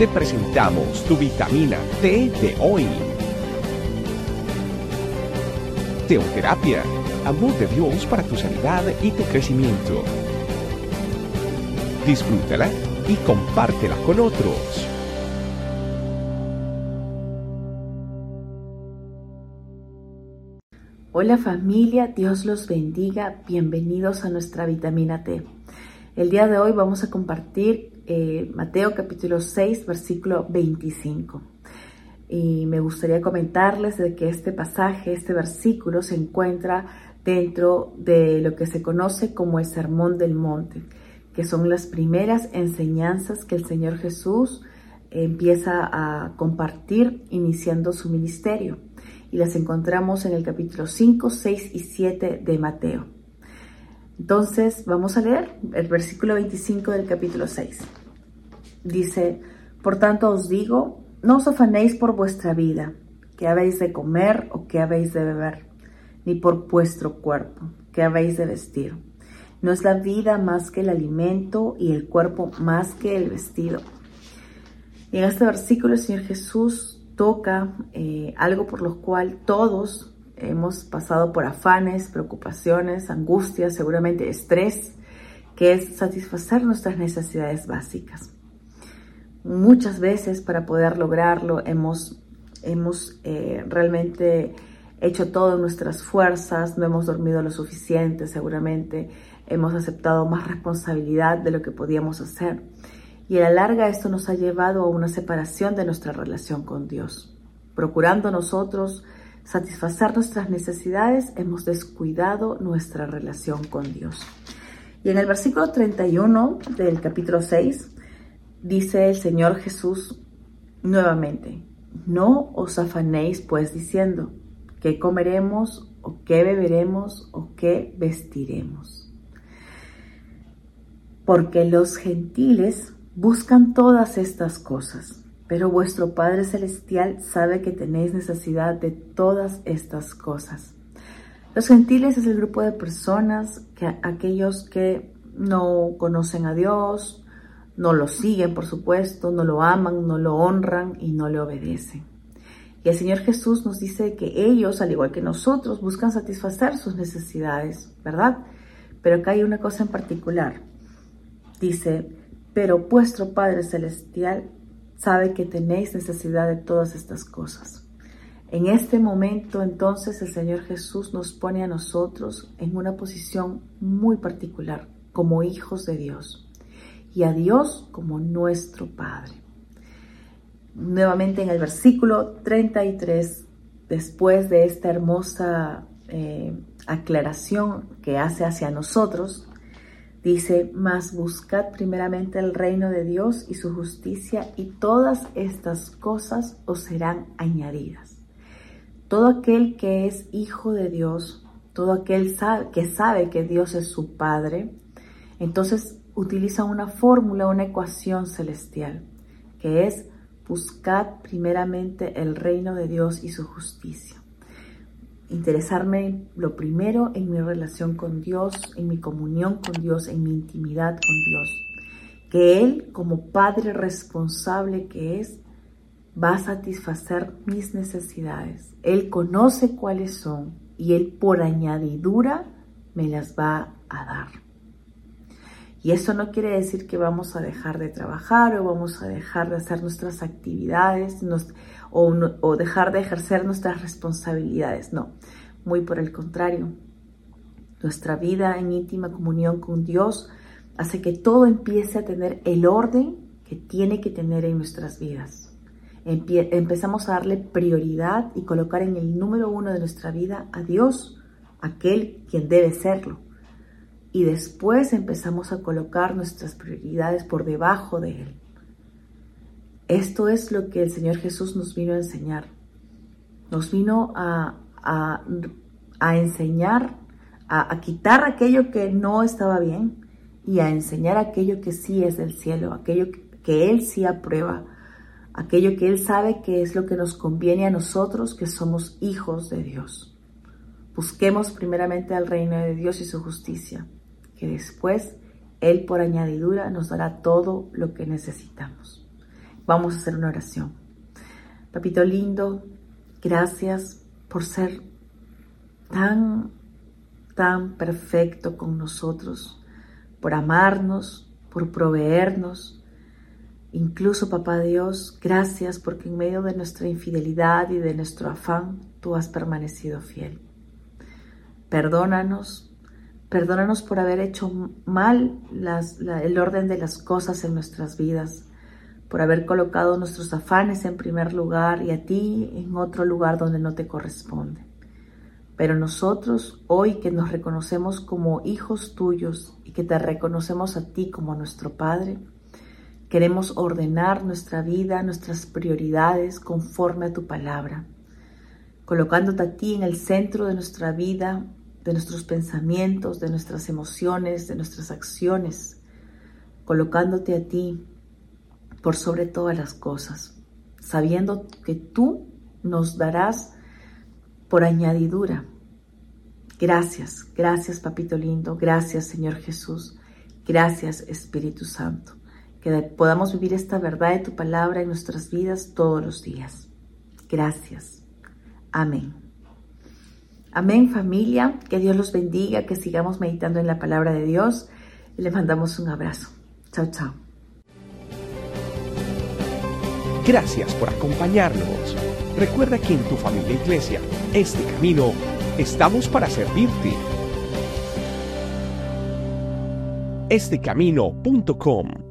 te presentamos tu vitamina T de hoy. Teoterapia, amor de Dios para tu sanidad y tu crecimiento. Disfrútala y compártela con otros. Hola familia, Dios los bendiga, bienvenidos a nuestra vitamina T. El día de hoy vamos a compartir eh, Mateo capítulo 6, versículo 25. Y me gustaría comentarles de que este pasaje, este versículo se encuentra dentro de lo que se conoce como el Sermón del Monte, que son las primeras enseñanzas que el Señor Jesús empieza a compartir iniciando su ministerio y las encontramos en el capítulo 5, 6 y 7 de Mateo. Entonces vamos a leer el versículo 25 del capítulo 6. Dice, por tanto os digo, no os afanéis por vuestra vida, que habéis de comer o que habéis de beber, ni por vuestro cuerpo, que habéis de vestir. No es la vida más que el alimento y el cuerpo más que el vestido. Y en este versículo el Señor Jesús toca eh, algo por lo cual todos hemos pasado por afanes, preocupaciones, angustias, seguramente estrés, que es satisfacer nuestras necesidades básicas. Muchas veces para poder lograrlo hemos, hemos eh, realmente hecho todo nuestras fuerzas, no hemos dormido lo suficiente seguramente, hemos aceptado más responsabilidad de lo que podíamos hacer y a la larga esto nos ha llevado a una separación de nuestra relación con Dios. Procurando nosotros satisfacer nuestras necesidades, hemos descuidado nuestra relación con Dios. Y en el versículo 31 del capítulo 6 dice el Señor Jesús nuevamente, no os afanéis pues diciendo, ¿qué comeremos o qué beberemos o qué vestiremos? Porque los gentiles buscan todas estas cosas, pero vuestro Padre Celestial sabe que tenéis necesidad de todas estas cosas. Los gentiles es el grupo de personas, que aquellos que no conocen a Dios, no lo siguen, por supuesto, no lo aman, no lo honran y no le obedecen. Y el Señor Jesús nos dice que ellos, al igual que nosotros, buscan satisfacer sus necesidades, ¿verdad? Pero acá hay una cosa en particular. Dice, pero vuestro Padre Celestial sabe que tenéis necesidad de todas estas cosas. En este momento entonces el Señor Jesús nos pone a nosotros en una posición muy particular como hijos de Dios y a Dios como nuestro Padre. Nuevamente en el versículo 33, después de esta hermosa eh, aclaración que hace hacia nosotros, Dice, mas buscad primeramente el reino de Dios y su justicia y todas estas cosas os serán añadidas. Todo aquel que es hijo de Dios, todo aquel que sabe que Dios es su Padre, entonces utiliza una fórmula, una ecuación celestial, que es buscad primeramente el reino de Dios y su justicia interesarme lo primero en mi relación con Dios, en mi comunión con Dios, en mi intimidad con Dios. Que Él, como Padre responsable que es, va a satisfacer mis necesidades. Él conoce cuáles son y Él por añadidura me las va a dar. Y eso no quiere decir que vamos a dejar de trabajar o vamos a dejar de hacer nuestras actividades o, dejar de ejercer nuestras responsabilidades. No, muy por el contrario. Nuestra vida en íntima comunión con Dios hace que todo empiece a tener el orden que tiene que tener en nuestras vidas. empezamos a darle prioridad y colocar en el número uno de nuestra vida a Dios, aquel quien debe serlo y después empezamos a colocar nuestras prioridades por debajo de Él. Esto es lo que el Señor Jesús nos vino a enseñar. Nos vino a, enseñar, a, a quitar aquello que no estaba bien y a enseñar aquello que sí es del cielo, aquello que Él sí aprueba, aquello que Él sabe que es lo que nos conviene a nosotros que somos hijos de Dios. Busquemos primeramente al reino de Dios y su justicia que después Él por añadidura nos dará todo lo que necesitamos. Vamos a hacer una oración. Papito lindo, gracias por ser tan, tan perfecto con nosotros, por amarnos, por proveernos. Incluso, papá Dios, gracias porque en medio de nuestra infidelidad y de nuestro afán, tú has permanecido fiel. Perdónanos, perdónanos por haber hecho mal el orden de las cosas en nuestras vidas por haber colocado nuestros afanes en primer lugar y a ti en otro lugar donde no te corresponde. Pero nosotros, hoy que nos reconocemos como hijos tuyos y que te reconocemos a ti como nuestro Padre, queremos ordenar nuestra vida, nuestras prioridades conforme a tu palabra, colocándote a ti en el centro de nuestra vida, de nuestros pensamientos, de nuestras emociones, de nuestras acciones, colocándote a ti por sobre todas las cosas, sabiendo que tú nos darás por añadidura. Gracias, gracias Papito lindo, gracias Señor Jesús, gracias Espíritu Santo, que podamos vivir esta verdad de tu palabra en nuestras vidas todos los días. Gracias. Amén. Amén familia, que Dios los bendiga, que sigamos meditando en la palabra de Dios y les mandamos un abrazo. Chao, chao. Gracias por acompañarnos. Recuerda que en tu familia iglesia, este camino, estamos para servirte. Estecamino.com